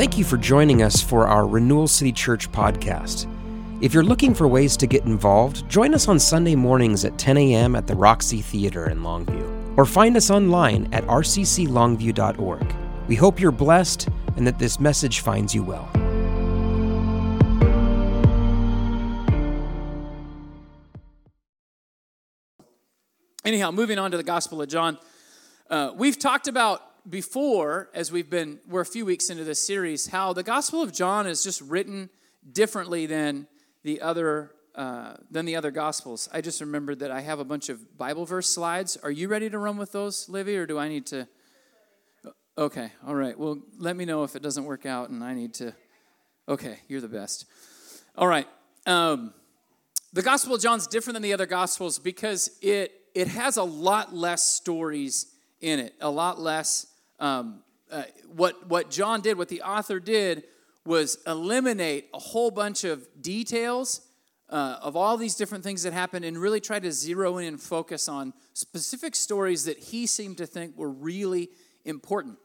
Thank you for joining us for our Renewal City Church podcast. If you're looking for ways to get involved, join us on Sunday mornings at 10 a.m. at the Roxy Theater in Longview, or find us online at rcclongview.org. We hope you're blessed and that this message finds you well. Anyhow, moving on to the Gospel of John. Uh, we've talked about before, as we've been, we're a few weeks into this series, how the Gospel of John is just written differently than the other uh, than the other Gospels. I just remembered that I have a bunch of Bible verse slides. Are you ready to run with those, Livy, or do I need to? Okay, all right. Well, let me know if it doesn't work out and I need to. Okay, you're the best. All right. Um, the Gospel of John's different than the other Gospels because it it has a lot less stories in it, a lot less. Um, uh, what what John did, what the author did, was eliminate a whole bunch of details uh, of all these different things that happened and really try to zero in and focus on specific stories that he seemed to think were really important.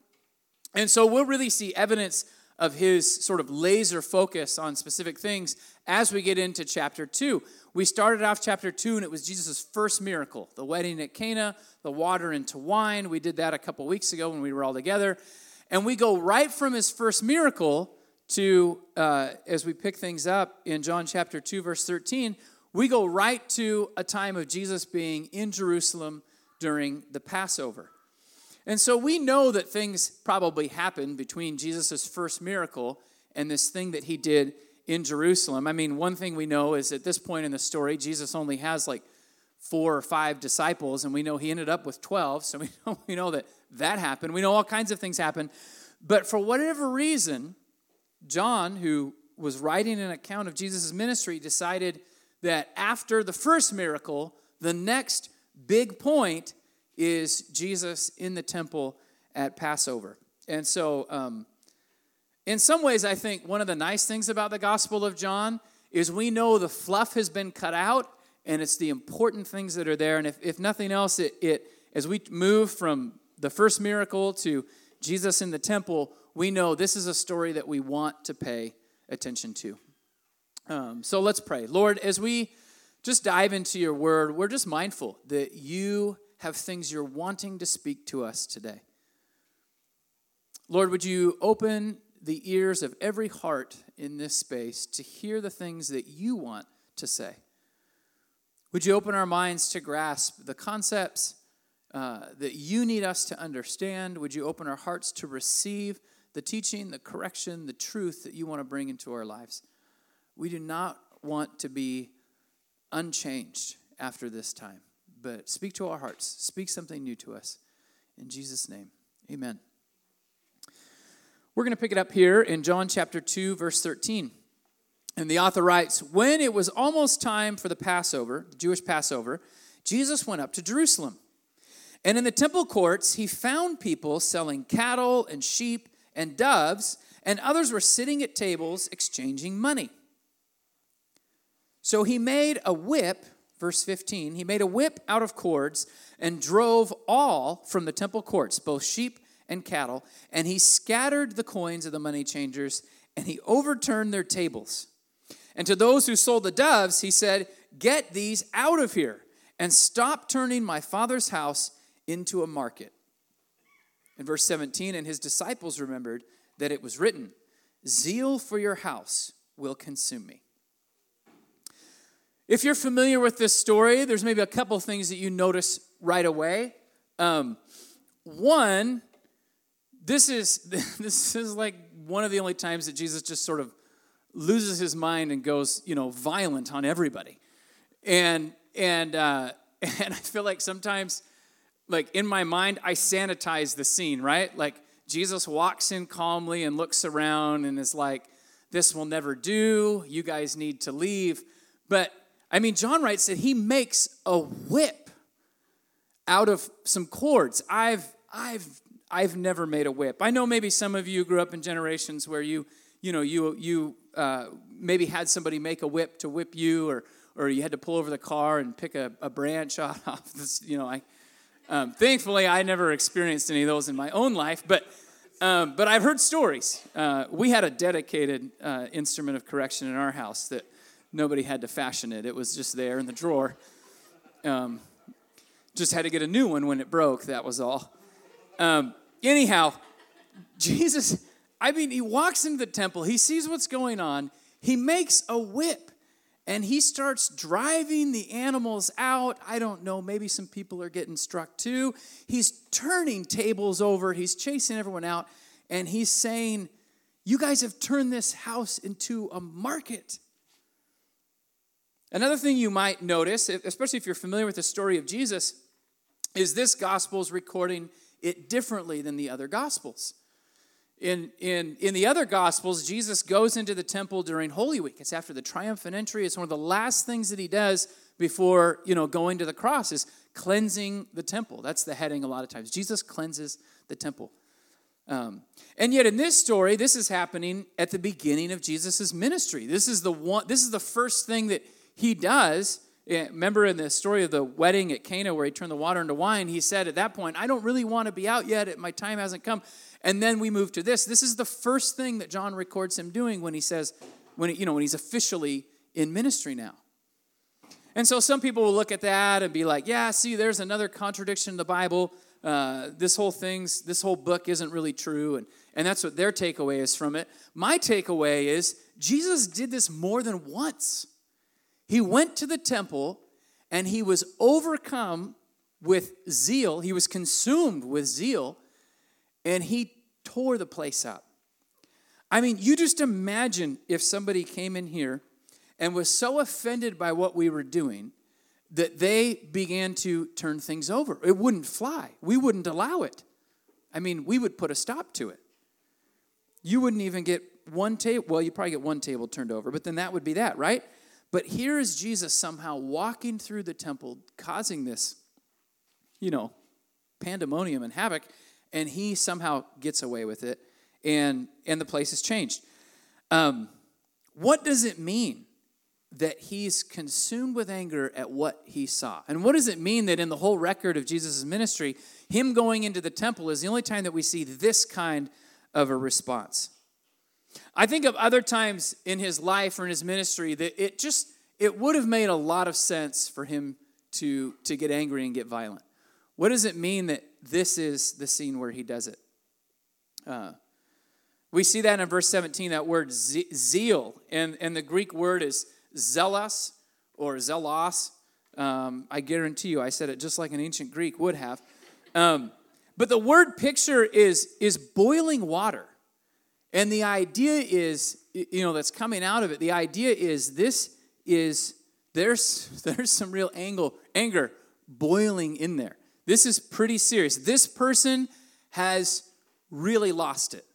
And so we'll really see evidence of his sort of laser focus on specific things as we get into chapter 2. We started off chapter 2 and it was Jesus' first miracle, the wedding at Cana, the water into wine. We did that a couple weeks ago when we were all together. And we go right from his first miracle to, uh, as we pick things up in John chapter 2, verse 13, we go right to a time of Jesus being in Jerusalem during the Passover. And so we know that things probably happened between Jesus' first miracle and this thing that he did in Jerusalem. I mean, one thing we know is at this point in the story, Jesus only has like four or five disciples, and we know he ended up with 12. So we know, we know that that happened. We know all kinds of things happened. But for whatever reason, John, who was writing an account of Jesus' ministry, decided that after the first miracle, the next big point is Jesus in the temple at Passover. And so, um, in some ways, I think one of the nice things about the Gospel of John is we know the fluff has been cut out and it's the important things that are there. And if, if nothing else, it, it as we move from the first miracle to Jesus in the temple, we know this is a story that we want to pay attention to. Um, so let's pray. Lord, as we just dive into your word, we're just mindful that you have things you're wanting to speak to us today. Lord, would you open the ears of every heart in this space to hear the things that you want to say? Would you open our minds to grasp the concepts uh, that you need us to understand? Would you open our hearts to receive the teaching, the correction, the truth that you want to bring into our lives? We do not want to be unchanged after this time but speak to our hearts. Speak something new to us. In Jesus' name, amen. We're going to pick it up here in John chapter 2, verse 13. And the author writes When it was almost time for the Passover, the Jewish Passover, Jesus went up to Jerusalem. And in the temple courts, he found people selling cattle and sheep and doves, and others were sitting at tables exchanging money. So he made a whip verse 15, he made a whip out of cords and drove all from the temple courts, both sheep and cattle, and he scattered the coins of the money changers and he overturned their tables. And to those who sold the doves, he said, Get these out of here and stop turning my father's house into a market. In verse 17, and his disciples remembered that it was written, Zeal for your house will consume me. If you're familiar with this story, there's maybe a couple things that you notice right away. Um, one, this is this is like one of the only times that Jesus just sort of loses his mind and goes, you know, violent on everybody, and and uh, and I feel like sometimes, like in my mind, I sanitize the scene, right? Like Jesus walks in calmly and looks around and is like, "This will never do. You guys need to leave." But I mean, John writes that he makes a whip out of some cords. I've, I've, I've never made a whip. I know maybe some of you grew up in generations where you, you know, you, you uh, maybe had somebody make a whip to whip you, or, or you had to pull over the car and pick a, a branch off of this. You know, I, um, thankfully, I never experienced any of those in my own life, but Um, but I've heard stories. Uh, we had a dedicated uh, instrument of correction in our house that nobody had to fashion it. It was just there in the drawer. Um, just had to get a new one when it broke, that was all. Um, anyhow, Jesus, I mean, he walks into the temple, he sees what's going on, he makes a whip and he starts driving the animals out. I don't know, maybe some people are getting struck too. He's turning tables over, he's chasing everyone out, and he's saying, You guys have turned this house into a market. Another thing you might notice, especially if you're familiar with the story of Jesus, is this gospel is recording it differently than the other gospels. In, in, in the other Gospels, Jesus goes into the temple during Holy Week. It's after the triumphant entry. It's one of the last things that he does before you know going to the cross is cleansing the temple. That's the heading a lot of times. Jesus cleanses the temple. Um, and yet in this story, this is happening at the beginning of Jesus' ministry. This is the one. This is the first thing that he does. Remember in the story of the wedding at Cana where he turned the water into wine, he said at that point, I don't really want to be out yet. My time hasn't come. And then we move to this. This is the first thing that John records him doing when he says, when you know, when he's officially in ministry now. And so some people will look at that and be like, yeah, see, there's another contradiction in the Bible. Uh, this whole thing's, this whole book isn't really true. And, and that's what their takeaway is from it. My takeaway is Jesus did this more than once. He went to the temple and he was overcome with zeal. He was consumed with zeal and he tore the place up. I mean, you just imagine if somebody came in here and was so offended by what we were doing that they began to turn things over. It wouldn't fly. We wouldn't allow it. I mean, we would put a stop to it. You wouldn't even get one table, well, you probably get one table turned over, but then that would be that, right? But here is Jesus somehow walking through the temple, causing this, you know, pandemonium and havoc and he somehow gets away with it, and and the place has changed. Um, what does it mean that he's consumed with anger at what he saw? And what does it mean that in the whole record of Jesus' ministry, him going into the temple is the only time that we see this kind of a response? I think of other times in his life or in his ministry that it just it would have made a lot of sense for him to to get angry and get violent. What does it mean that this is the scene where he does it? Uh, we see that in verse 17, that word zeal. And, and the Greek word is zealous or zelos. Um, I guarantee you, I said it just like an ancient Greek would have. Um, but the word picture is, is boiling water. And the idea is, you know, that's coming out of it, the idea is this is, there's, there's some real angle, anger boiling in there. This is pretty serious. This person has really lost it.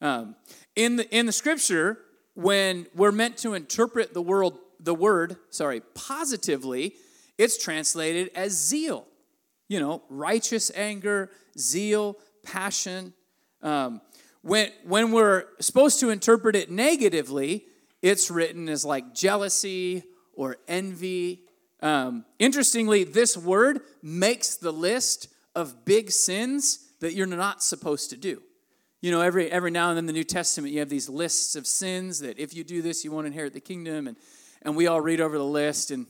Um, in the in the scripture, when we're meant to interpret the world, the word, sorry, positively, it's translated as zeal. You know, righteous anger, zeal, passion. Um, when when we're supposed to interpret it negatively, it's written as like jealousy or envy um, interestingly, this word makes the list of big sins that you're not supposed to do. You know, every, every now and then the New Testament, you have these lists of sins that if you do this, you won't inherit the kingdom. And, and we all read over the list, and,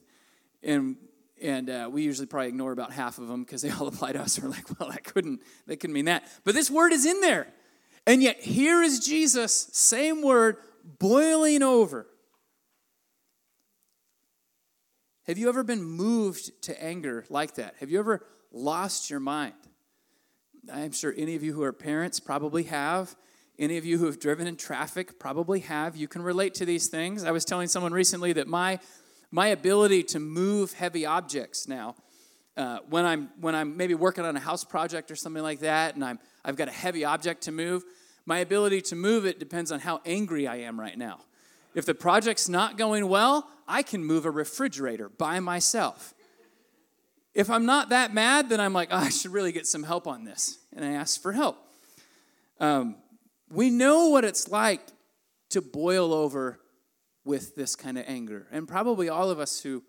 and, and uh, we usually probably ignore about half of them because they all apply to us. We're like, well, that couldn't, that couldn't mean that. But this word is in there. And yet, here is Jesus, same word, boiling over Have you ever been moved to anger like that? Have you ever lost your mind? I'm sure any of you who are parents probably have. Any of you who have driven in traffic probably have. You can relate to these things. I was telling someone recently that my my ability to move heavy objects now, uh, when I'm when I'm maybe working on a house project or something like that, and I'm I've got a heavy object to move, my ability to move it depends on how angry I am right now. If the project's not going well, I can move a refrigerator by myself. If I'm not that mad, then I'm like, oh, I should really get some help on this. And I ask for help. Um, we know what it's like to boil over with this kind of anger. And probably all of us who,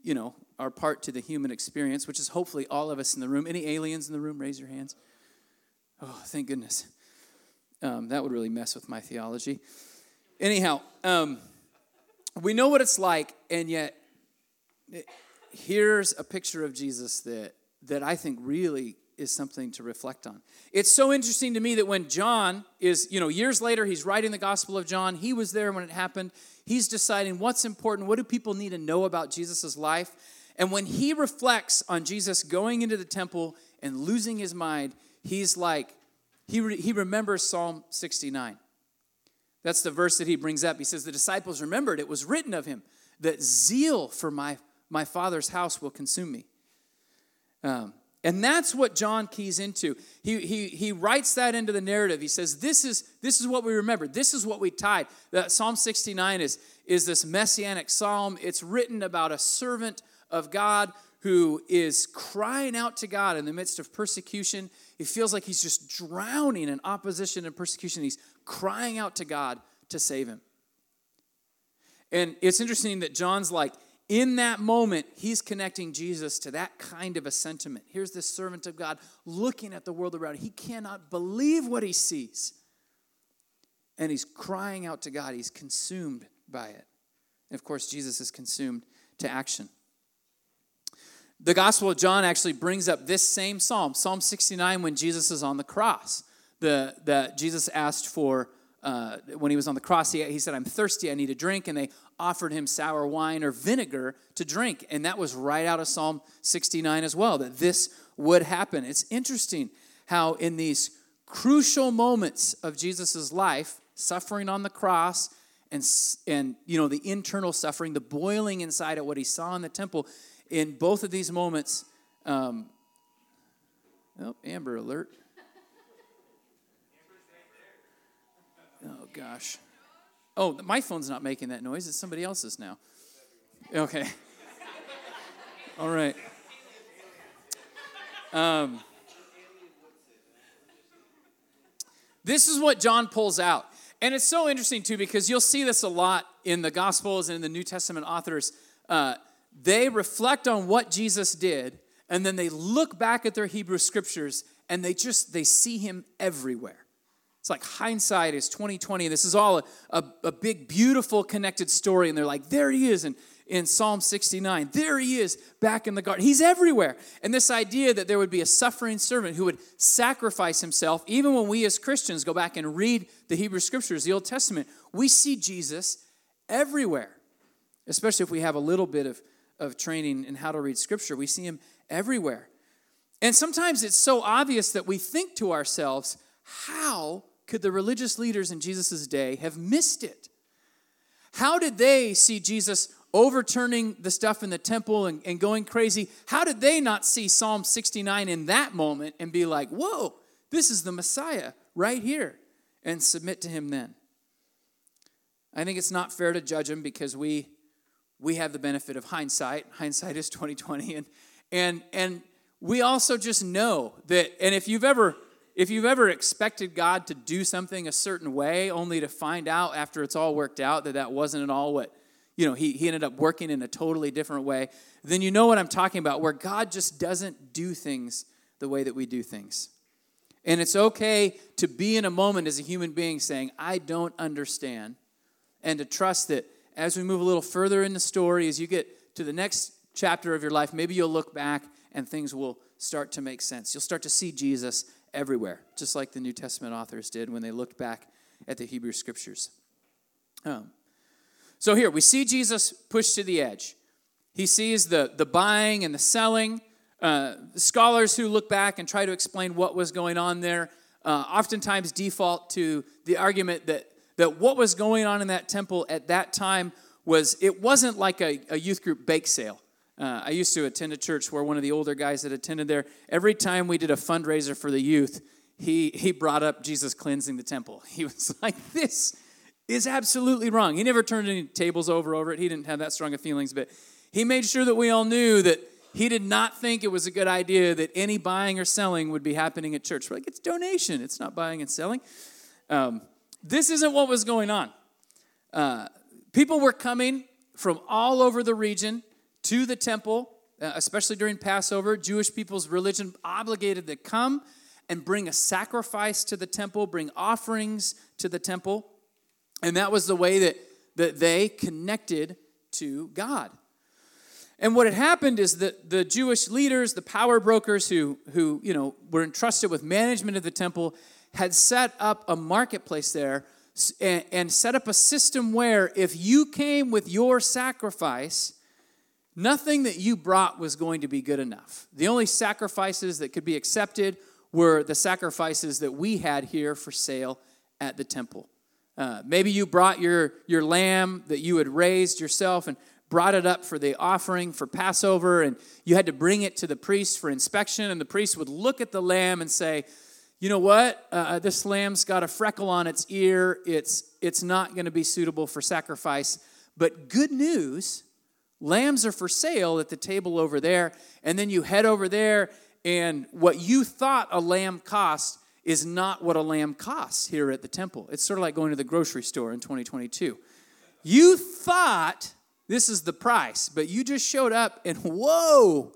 you know, are part to the human experience, which is hopefully all of us in the room. Any aliens in the room, raise your hands. Oh, thank goodness. Um, that would really mess with my theology. Anyhow, um, we know what it's like, and yet it, here's a picture of Jesus that that I think really is something to reflect on. It's so interesting to me that when John is, you know, years later, he's writing the Gospel of John. He was there when it happened. He's deciding what's important, what do people need to know about Jesus' life. And when he reflects on Jesus going into the temple and losing his mind, he's like, he, re- he remembers Psalm 69. That's the verse that he brings up. He says, The disciples remembered, it was written of him that zeal for my, my Father's house will consume me. Um, and that's what John keys into. He, he, he writes that into the narrative. He says, this is, this is what we remember. This is what we tied. That Psalm 69 is, is this messianic psalm. It's written about a servant of God who is crying out to God in the midst of persecution. He feels like he's just drowning in opposition and persecution. He's crying out to God to save him. And it's interesting that John's like, in that moment, he's connecting Jesus to that kind of a sentiment. Here's this servant of God looking at the world around. He cannot believe what he sees. And he's crying out to God. He's consumed by it. And of course, Jesus is consumed to action. The Gospel of John actually brings up this same psalm, Psalm 69, when Jesus is on the cross. The, the Jesus asked for uh, when he was on the cross, he, he said, I'm thirsty, I need a drink. And they offered him sour wine or vinegar to drink. And that was right out of Psalm 69 as well, that this would happen. It's interesting how, in these crucial moments of Jesus' life, suffering on the cross, and, and you know the internal suffering, the boiling inside of what he saw in the temple, in both of these moments, um, oh, Amber alert. Oh, gosh. Oh, my phone's not making that noise. It's somebody else's now. Okay. All right. Um, this is what John pulls out. And it's so interesting, too, because you'll see this a lot in the Gospels and in the New Testament authors. Uh, they reflect on what Jesus did, and then they look back at their Hebrew scriptures, and they just they see him everywhere. It's like hindsight is 2020. This is all a, a, a, big, beautiful, connected story. And they're like, there he is in, in Psalm 69. There he is back in the garden. He's everywhere. And this idea that there would be a suffering servant who would sacrifice himself, even when we as Christians go back and read the Hebrew scriptures, the Old Testament, we see Jesus everywhere. Especially if we have a little bit of, of training in how to read scripture, we see him everywhere. And sometimes it's so obvious that we think to ourselves, how could the religious leaders in Jesus' day have missed it? How did they see Jesus overturning the stuff in the temple and, and going crazy? How did they not see Psalm 69 in that moment and be like, whoa, this is the Messiah right here, and submit to him then? I think it's not fair to judge him because we we have the benefit of hindsight. Hindsight is 2020 and and and we also just know that and if you've ever if you've ever expected God to do something a certain way only to find out after it's all worked out that that wasn't at all what, you know, he, he ended up working in a totally different way, then you know what I'm talking about, where God just doesn't do things the way that we do things. And it's okay to be in a moment as a human being saying, I don't understand, and to trust that as we move a little further in the story, as you get to the next chapter of your life, maybe you'll look back and things will start to make sense. You'll start to see Jesus everywhere, just like the New Testament authors did when they looked back at the Hebrew scriptures. Um, so here we see Jesus pushed to the edge. He sees the, the buying and the selling. Uh, scholars who look back and try to explain what was going on there uh, oftentimes default to the argument that, that what was going on in that temple at that time was it wasn't like a, a youth group bake sale. Uh, I used to attend a church where one of the older guys that attended there, every time we did a fundraiser for the youth, he, he brought up Jesus cleansing the temple. He was like, This is absolutely wrong. He never turned any tables over over it. He didn't have that strong of feelings, but he made sure that we all knew that he did not think it was a good idea that any buying or selling would be happening at church. We're like, it's donation, it's not buying and selling. Um, this isn't what was going on. Uh, people were coming from all over the region to the temple, uh, especially during Passover. Jewish people's religion obligated to come and bring a sacrifice to the temple, bring offerings to the temple. And that was the way that, that they connected to God. And what had happened is that the Jewish leaders, the power brokers who, who you know, were entrusted with management of the temple, had set up a marketplace there and, and set up a system where if you came with your sacrifice, nothing that you brought was going to be good enough. The only sacrifices that could be accepted were the sacrifices that we had here for sale at the temple. Uh, maybe you brought your, your lamb that you had raised yourself and brought it up for the offering for Passover, and you had to bring it to the priest for inspection, and the priest would look at the lamb and say, you know what? Uh, uh this lamb's got a freckle on its ear. It's, it's not going to be suitable for sacrifice. But good news lambs are for sale at the table over there. And then you head over there, and what you thought a lamb cost is not what a lamb costs here at the temple. It's sort of like going to the grocery store in 2022. You thought this is the price, but you just showed up and whoa,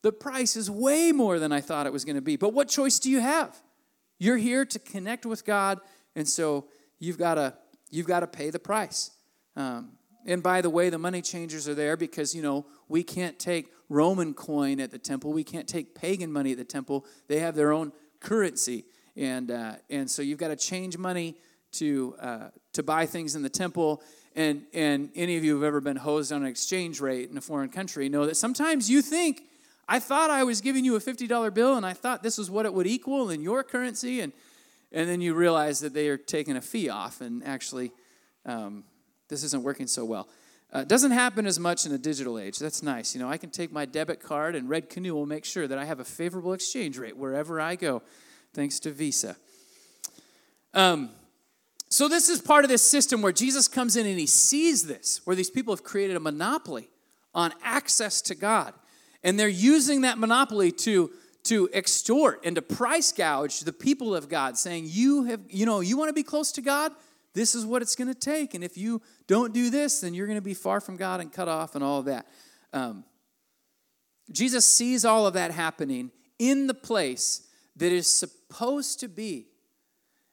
the price is way more than I thought it was going to be. But what choice do you have? You're here to connect with God, and so you've got to you've got to pay the price. Um, and by the way, the money changers are there because you know we can't take Roman coin at the temple. We can't take pagan money at the temple. They have their own currency and uh, and so you've got to change money to uh, to buy things in the temple. And and any of you who've ever been hosed on an exchange rate in a foreign country know that sometimes you think, I thought I was giving you a fifty dollar bill, and I thought this is what it would equal in your currency, and and then you realize that they are taking a fee off, and actually, um, this isn't working so well. Uh, doesn't happen as much in a digital age. That's nice. You know, I can take my debit card, and Red Canoe will make sure that I have a favorable exchange rate wherever I go thanks to Visa. Um, so, this is part of this system where Jesus comes in and he sees this, where these people have created a monopoly on access to God. And they're using that monopoly to, to extort and to price gouge the people of God, saying, You have, you know, you want to be close to God? This is what it's going to take. And if you don't do this, then you're going to be far from God and cut off and all of that. Um, Jesus sees all of that happening in the place that is supposed to be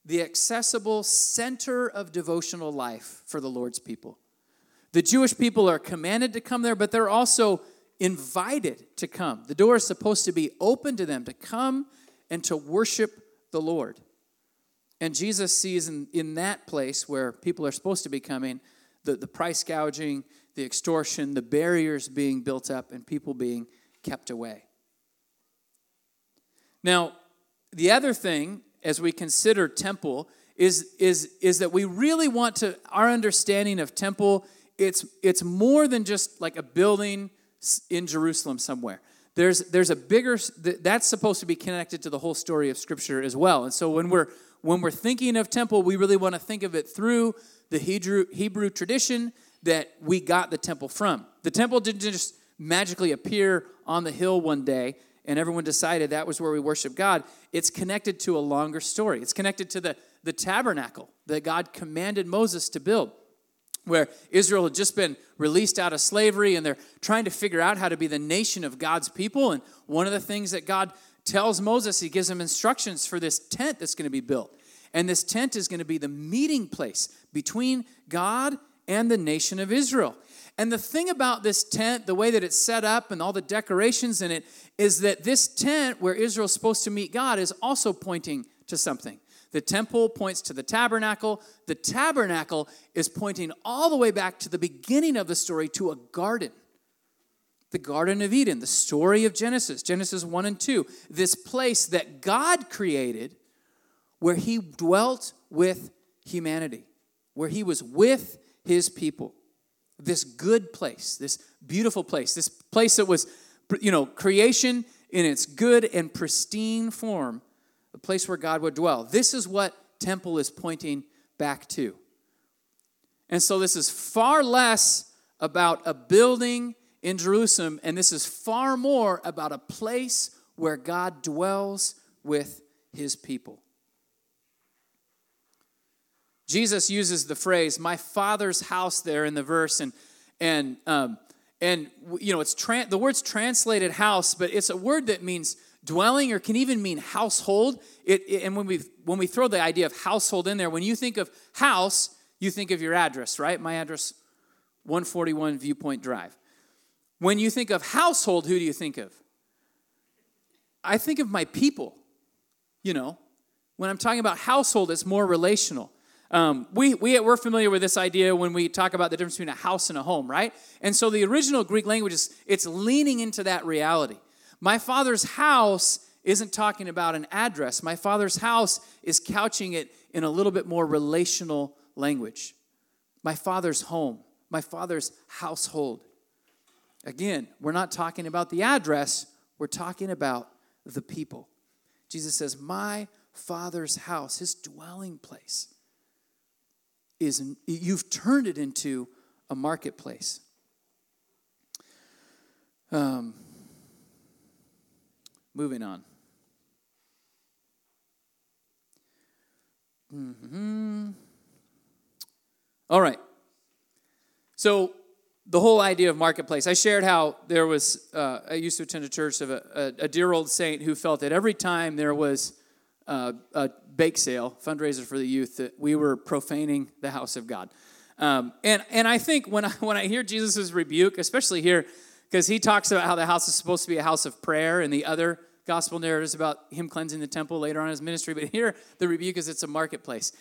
the accessible center of devotional life for the Lord's people. The Jewish people are commanded to come there, but they're also invited to come. The door is supposed to be open to them to come and to worship the Lord. And Jesus sees in, in that place where people are supposed to be coming the, the price gouging, the extortion, the barriers being built up, and people being kept away. Now, the other thing, as we consider temple, is, is, is that we really want to, our understanding of temple, it's, it's more than just like a building in Jerusalem somewhere. There's, there's a bigger, that's supposed to be connected to the whole story of Scripture as well. And so when we're, when we're thinking of temple, we really want to think of it through the Hebrew, Hebrew tradition that we got the temple from. The temple didn't just magically appear on the hill one day and everyone decided that was where we worship God, it's connected to a longer story. It's connected to the, the tabernacle that God commanded Moses to build, where Israel had just been released out of slavery and they're trying to figure out how to be the nation of God's people. And one of the things that God tells Moses, he gives him instructions for this tent that's going to be built. And this tent is going to be the meeting place between God and the nation of Israel. And the thing about this tent, the way that it's set up and all the decorations in it, is that this tent where Israel's supposed to meet God is also pointing to something. The temple points to the tabernacle. The tabernacle is pointing all the way back to the beginning of the story to a garden. The Garden of Eden, the story of Genesis, Genesis 1 and 2. This place that God created where he dwelt with humanity, where he was with his people this good place, this beautiful place, this place that was, you know, creation in its good and pristine form, the place where God would dwell. This is what temple is pointing back to. And so this is far less about a building in Jerusalem, and this is far more about a place where God dwells with his people. Jesus uses the phrase "my Father's house" there in the verse, and and um, and you know it's tra- the word's translated house, but it's a word that means dwelling or can even mean household. It, it, and when we, when we throw the idea of household in there, when you think of house, you think of your address, right? My address, 141 Viewpoint Drive. When you think of household, who do you think of? I think of my people, you know. When I'm talking about household, it's more relational. Um, we, we, we're familiar with this idea when we talk about the difference between a house and a home, right? And so the original Greek language is it's leaning into that reality. My father's house isn't talking about an address. My father's house is couching it in a little bit more relational language. My father's home, my father's household. Again, we're not talking about the address, we're talking about the people. Jesus says, My father's house, his dwelling place is you've turned it into a marketplace. Um, moving on. Mm-hmm. All right. So the whole idea of marketplace. I shared how there was. Uh, I used to attend a church of a, a, a, dear old saint who felt that every time there was uh, a bake sale, fundraiser for the youth, that we were profaning the house of God. Um, and, and I think when I, when I hear Jesus' rebuke, especially here, because he talks about how the house is supposed to be a house of prayer, and the other gospel narratives about him cleansing the temple later on in his ministry, but here the rebuke is it's a marketplace.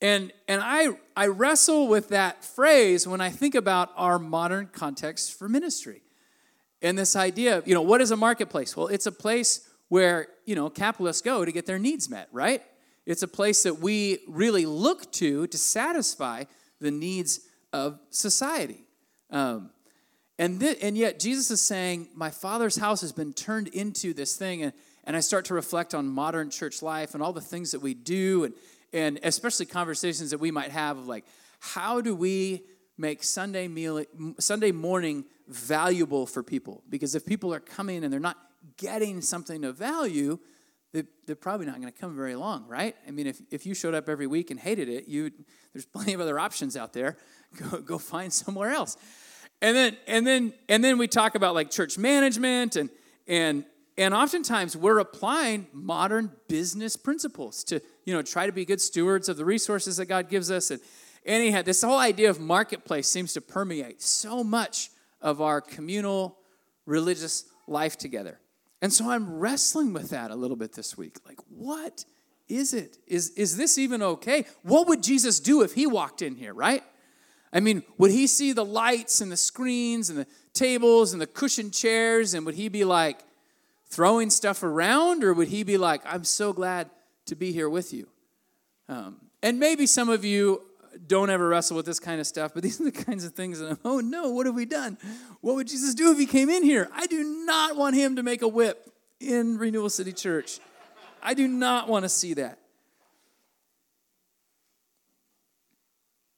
And, and I, I wrestle with that phrase when I think about our modern context for ministry. And this idea of, you know, what is a marketplace? Well, it's a place where, you know, capitalists go to get their needs met, right? It's a place that we really look to to satisfy the needs of society. Um, and, th- and yet, Jesus is saying, My Father's house has been turned into this thing. And, and I start to reflect on modern church life and all the things that we do, and, and especially conversations that we might have of like, how do we make Sunday, meal, Sunday morning valuable for people? Because if people are coming and they're not getting something of value, they're probably not going to come very long, right? I mean, if, if you showed up every week and hated it, you there's plenty of other options out there. Go, go find somewhere else. And then and then and then we talk about like church management and and and oftentimes we're applying modern business principles to you know try to be good stewards of the resources that God gives us. And anyhow, this whole idea of marketplace seems to permeate so much of our communal religious life together. And so I'm wrestling with that a little bit this week. Like, what is it? Is, is this even okay? What would Jesus do if he walked in here, right? I mean, would he see the lights and the screens and the tables and the cushioned chairs and would he be like throwing stuff around or would he be like, I'm so glad to be here with you? Um, and maybe some of you don't ever wrestle with this kind of stuff, but these are the kinds of things that oh no, what have we done? What would Jesus do if he came in here? I do not want him to make a whip in Renewal City Church. I do not want to see that.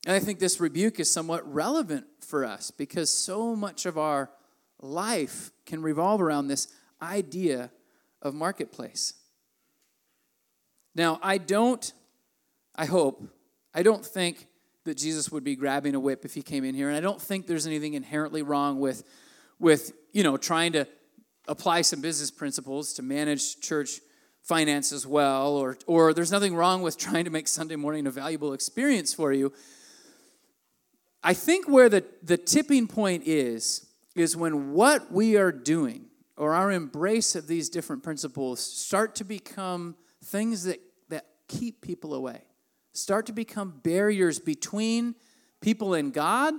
And I think this rebuke is somewhat relevant for us because so much of our life can revolve around this idea of marketplace. Now, I don't, I hope, I don't think that Jesus would be grabbing a whip if he came in here, and I don't think there's anything inherently wrong with, with you know, trying to apply some business principles to manage church finances well, or, or there's nothing wrong with trying to make Sunday morning a valuable experience for you. I think where the, the tipping point is, is when what we are doing or our embrace of these different principles start to become things that, that keep people away start to become barriers between people and God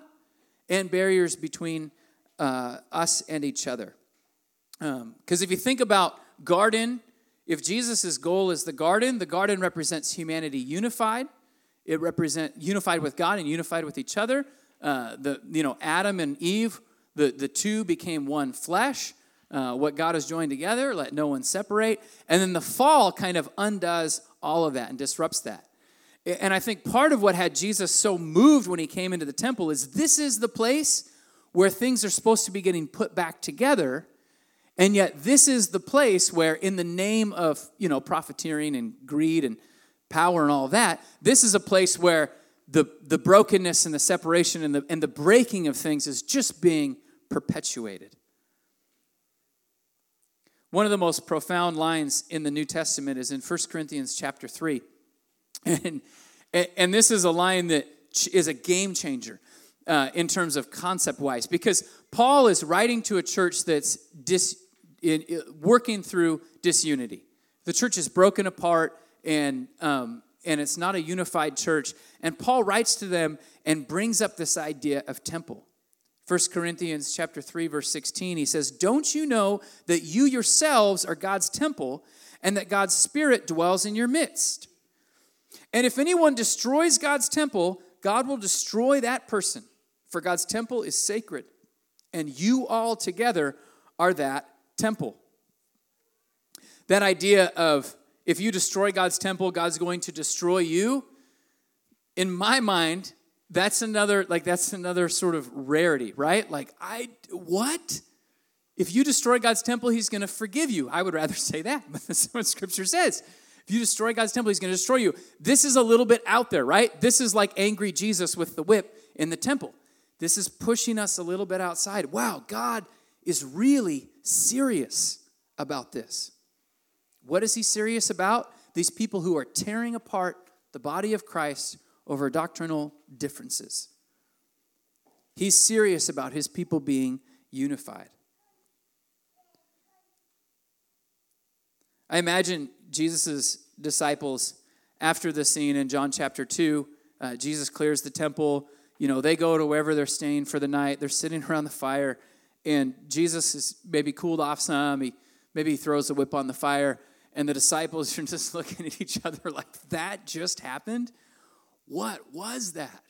and barriers between uh, us and each other. Because um, if you think about garden, if Jesus' goal is the garden, the garden represents humanity unified. It represents unified with God and unified with each other. Uh, the you know Adam and Eve, the the two became one flesh. Uh, what God has joined together, let no one separate. And then the fall kind of undoes all of that and disrupts that. And I think part of what had Jesus so moved when he came into the temple is this is the place where things are supposed to be getting put back together. And yet, this is the place where, in the name of you know profiteering and greed and power and all that, this is a place where the, the brokenness and the separation and the, and the breaking of things is just being perpetuated. One of the most profound lines in the New Testament is in 1 Corinthians chapter 3. And, and this is a line that is a game changer uh, in terms of concept wise because Paul is writing to a church that's dis, in, in, working through disunity. The church is broken apart and, um, and it's not a unified church. And Paul writes to them and brings up this idea of temple. 1 Corinthians chapter 3 verse 16 he says, "Don't you know that you yourselves are God's temple and that God's spirit dwells in your midst? And if anyone destroys God's temple, God will destroy that person, for God's temple is sacred, and you all together are that temple." That idea of if you destroy God's temple, God's going to destroy you. In my mind, that's another like that's another sort of rarity right? Like i what? If you destroy god's temple he's going to forgive you. I would rather say that but that's what scripture says. If you destroy god's temple he's going to destroy you. This is a little bit out there right? This is like angry jesus with the whip in the temple. This is pushing us a little bit outside. Wow god is really serious about this what is he serious about these people who are tearing apart the body of christ over doctrinal differences. He's serious about his people being unified. I imagine Jesus' disciples after the scene in John chapter 2. Uh, Jesus clears the temple. You know, they go to wherever they're staying for the night. They're sitting around the fire, and Jesus is maybe cooled off some. He maybe he throws the whip on the fire, and the disciples are just looking at each other like, that just happened? What was that?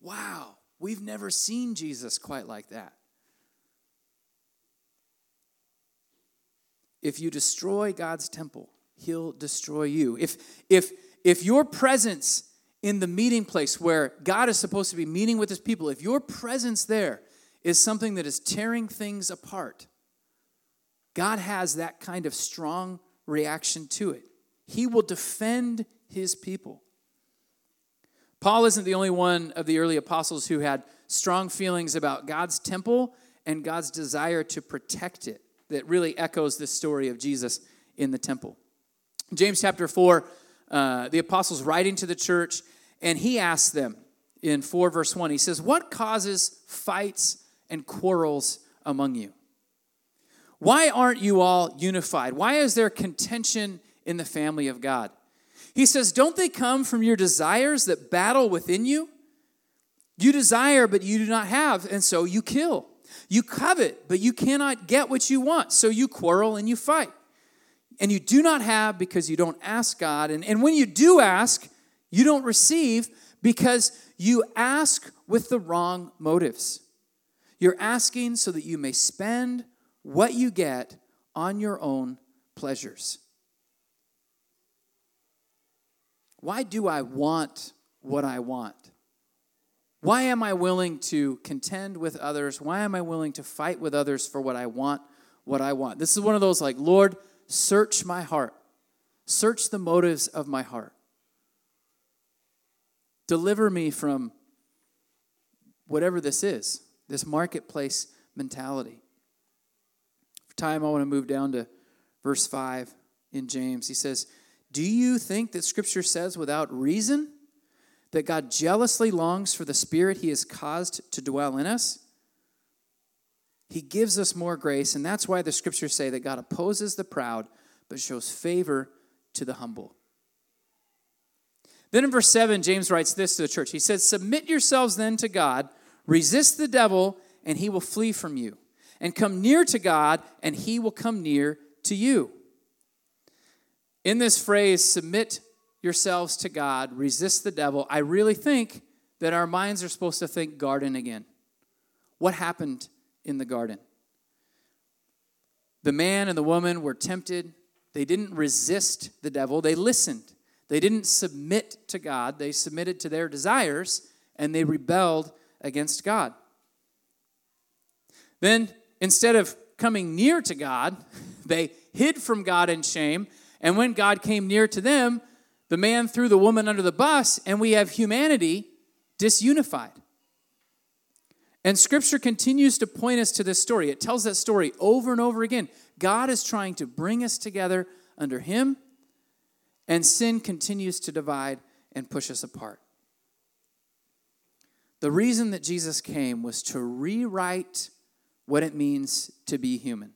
Wow, we've never seen Jesus quite like that. If you destroy God's temple, he'll destroy you. If if if your presence in the meeting place where God is supposed to be meeting with his people, if your presence there is something that is tearing things apart, God has that kind of strong reaction to it. He will defend his people. Paul isn't the only one of the early apostles who had strong feelings about God's temple and God's desire to protect it that really echoes the story of Jesus in the temple. James chapter 4, uh, the apostles writing to the church, and he asks them in 4 verse 1, he says, What causes fights and quarrels among you? Why aren't you all unified? Why is there contention in the family of God? He says, Don't they come from your desires that battle within you? You desire, but you do not have, and so you kill. You covet, but you cannot get what you want, so you quarrel and you fight. And you do not have because you don't ask God. And, and when you do ask, you don't receive because you ask with the wrong motives. You're asking so that you may spend what you get on your own pleasures. Why do I want what I want? Why am I willing to contend with others? Why am I willing to fight with others for what I want, what I want? This is one of those like, Lord, search my heart. Search the motives of my heart. Deliver me from whatever this is, this marketplace mentality. Time, I want to move down to verse 5 in James. He says, do you think that Scripture says without reason that God jealously longs for the Spirit He has caused to dwell in us? He gives us more grace, and that's why the Scriptures say that God opposes the proud but shows favor to the humble. Then in verse 7, James writes this to the church. He says, Submit yourselves then to God, resist the devil, and he will flee from you. And come near to God, and he will come near to you. In this phrase, submit yourselves to God, resist the devil, I really think that our minds are supposed to think garden again. What happened in the garden? The man and the woman were tempted. They didn't resist the devil, they listened. They didn't submit to God, they submitted to their desires and they rebelled against God. Then, instead of coming near to God, they hid from God in shame and when God came near to them, the man threw the woman under the bus, and we have humanity disunified. And scripture continues to point us to this story. It tells that story over and over again. God is trying to bring us together under Him, and sin continues to divide and push us apart. The reason that Jesus came was to rewrite what it means to be human.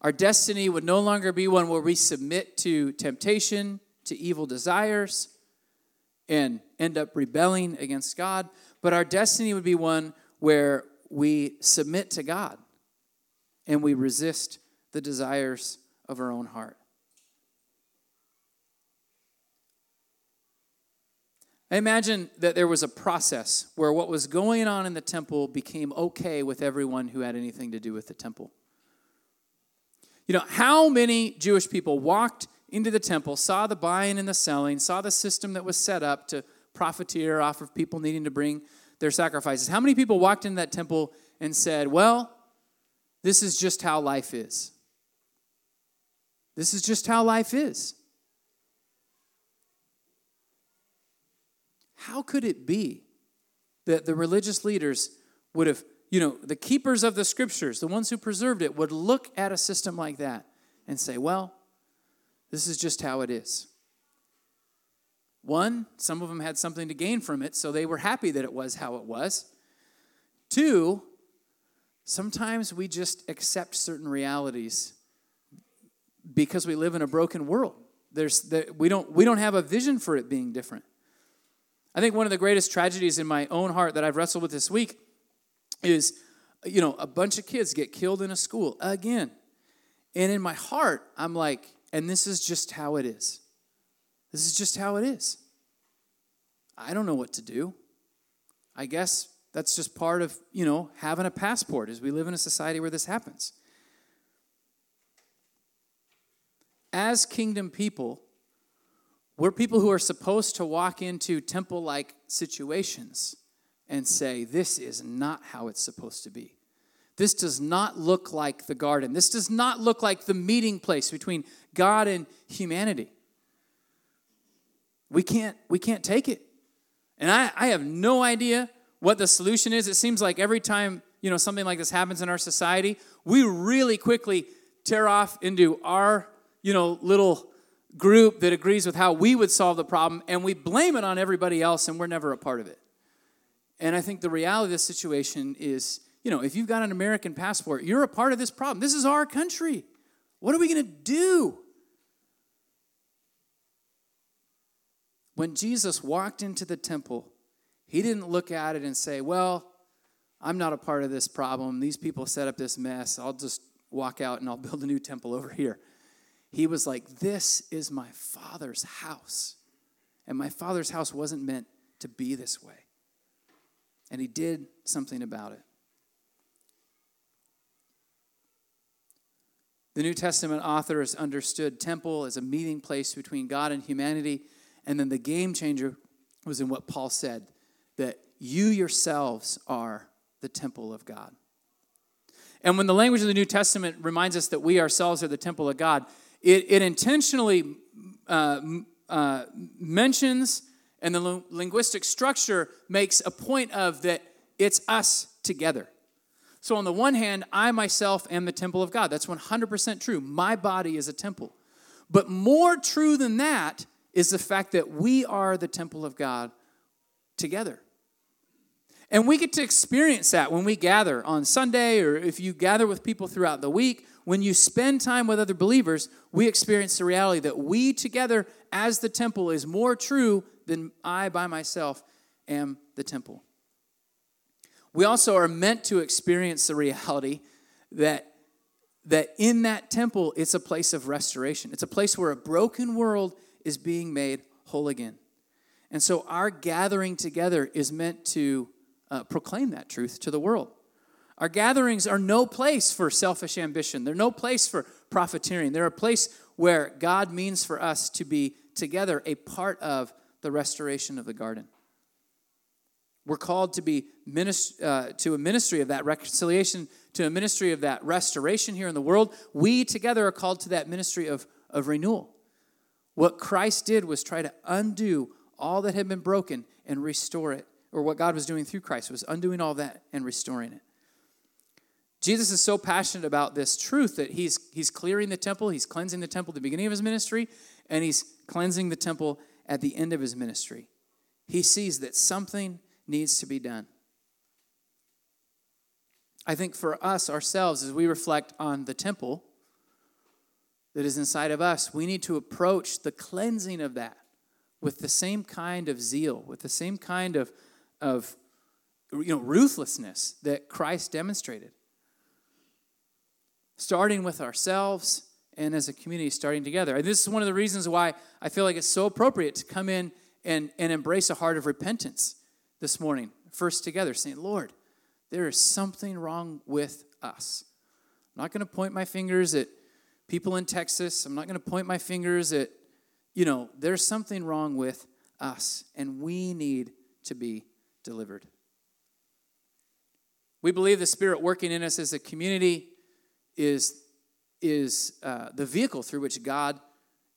Our destiny would no longer be one where we submit to temptation, to evil desires, and end up rebelling against God, but our destiny would be one where we submit to God and we resist the desires of our own heart. I imagine that there was a process where what was going on in the temple became okay with everyone who had anything to do with the temple. You know, how many Jewish people walked into the temple, saw the buying and the selling, saw the system that was set up to profiteer off of people needing to bring their sacrifices? How many people walked into that temple and said, Well, this is just how life is? This is just how life is. How could it be that the religious leaders would have, you know, the keepers of the scriptures, the ones who preserved it, would look at a system like that and say, well, this is just how it is. One, some of them had something to gain from it, so they were happy that it was how it was. Two, sometimes we just accept certain realities because we live in a broken world. There's the, we, don't, we don't have a vision for it being different. I think one of the greatest tragedies in my own heart that I've wrestled with this week is, you know, a bunch of kids get killed in a school again. And in my heart, I'm like, and this is just how it is. This is just how it is. I don't know what to do. I guess that's just part of, you know, having a passport as we live in a society where this happens. As kingdom people, we're people who are supposed to walk into temple like situations and say, This is not how it's supposed to be. This does not look like the garden. This does not look like the meeting place between God and humanity. We can't, we can't take it. And I, I have no idea what the solution is. It seems like every time you know something like this happens in our society, we really quickly tear off into our you know little group that agrees with how we would solve the problem and we blame it on everybody else and we're never a part of it. And I think the reality of this situation is you know, if you've got an American passport, you're a part of this problem. This is our country. What are we going to do? When Jesus walked into the temple, he didn't look at it and say, Well, I'm not a part of this problem. These people set up this mess. I'll just walk out and I'll build a new temple over here. He was like, This is my father's house. And my father's house wasn't meant to be this way. And he did something about it. The New Testament authors understood temple as a meeting place between God and humanity. And then the game changer was in what Paul said that you yourselves are the temple of God. And when the language of the New Testament reminds us that we ourselves are the temple of God, it, it intentionally uh, uh, mentions, and the linguistic structure makes a point of that it's us together. So, on the one hand, I myself am the temple of God. That's 100% true. My body is a temple. But more true than that is the fact that we are the temple of God together. And we get to experience that when we gather on Sunday or if you gather with people throughout the week. When you spend time with other believers, we experience the reality that we together as the temple is more true than I by myself am the temple. We also are meant to experience the reality that, that in that temple, it's a place of restoration. It's a place where a broken world is being made whole again. And so our gathering together is meant to uh, proclaim that truth to the world. Our gatherings are no place for selfish ambition, they're no place for profiteering. They're a place where God means for us to be together a part of the restoration of the garden. We're called to be minist- uh, to a ministry of that reconciliation, to a ministry of that restoration here in the world. We together are called to that ministry of, of renewal. What Christ did was try to undo all that had been broken and restore it, or what God was doing through Christ was undoing all that and restoring it. Jesus is so passionate about this truth that he's, he's clearing the temple, he's cleansing the temple at the beginning of his ministry, and he's cleansing the temple at the end of his ministry. He sees that something needs to be done. I think for us ourselves, as we reflect on the temple that is inside of us, we need to approach the cleansing of that with the same kind of zeal, with the same kind of, of you know, ruthlessness that Christ demonstrated. Starting with ourselves and as a community, starting together. And this is one of the reasons why I feel like it's so appropriate to come in and, and embrace a heart of repentance this morning, first together, saying, Lord, there is something wrong with us. I'm not going to point my fingers at people in Texas. I'm not going to point my fingers at, you know, there's something wrong with us, and we need to be delivered. We believe the Spirit working in us as a community is, is uh, the vehicle through which God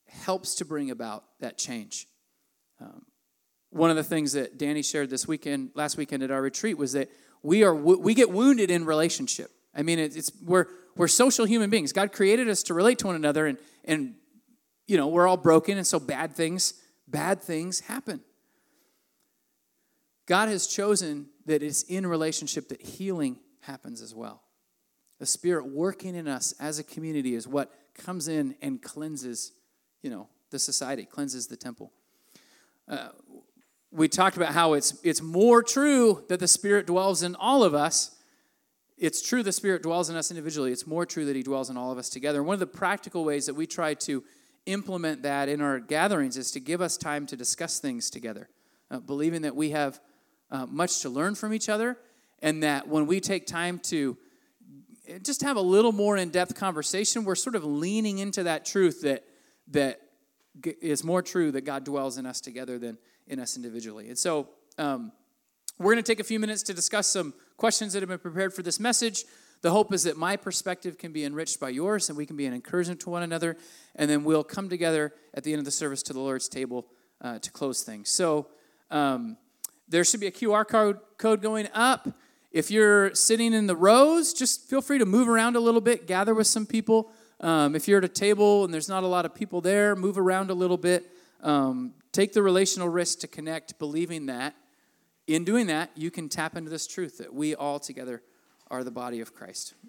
helps to bring about that change. Um, one of the things that Danny shared this weekend, last weekend at our retreat, was that we are we get wounded in relationship. I mean, it's we're we're social human beings. God created us to relate to one another, and and you know we're all broken, and so bad things bad things happen. God has chosen that it's in relationship that healing happens as well. The Spirit working in us as a community is what comes in and cleanses, you know, the society, cleanses the temple. Uh, we talked about how it's, it's more true that the Spirit dwells in all of us. It's true the Spirit dwells in us individually. It's more true that He dwells in all of us together. And one of the practical ways that we try to implement that in our gatherings is to give us time to discuss things together, uh, believing that we have uh, much to learn from each other, and that when we take time to just have a little more in-depth conversation, we're sort of leaning into that truth that that is more true that God dwells in us together than in us individually. And so um, we're going to take a few minutes to discuss some questions that have been prepared for this message. The hope is that my perspective can be enriched by yours and we can be an encouragement to one another. And then we'll come together at the end of the service to the Lord's table uh, to close things. So um, there should be a QR code, code going up. If you're sitting in the rows, just feel free to move around a little bit, gather with some people. Um, if you're at a table and there's not a lot of people there, move around a little bit. Um, take the relational risk to connect, believing that in doing that, you can tap into this truth that we all together are the body of Christ.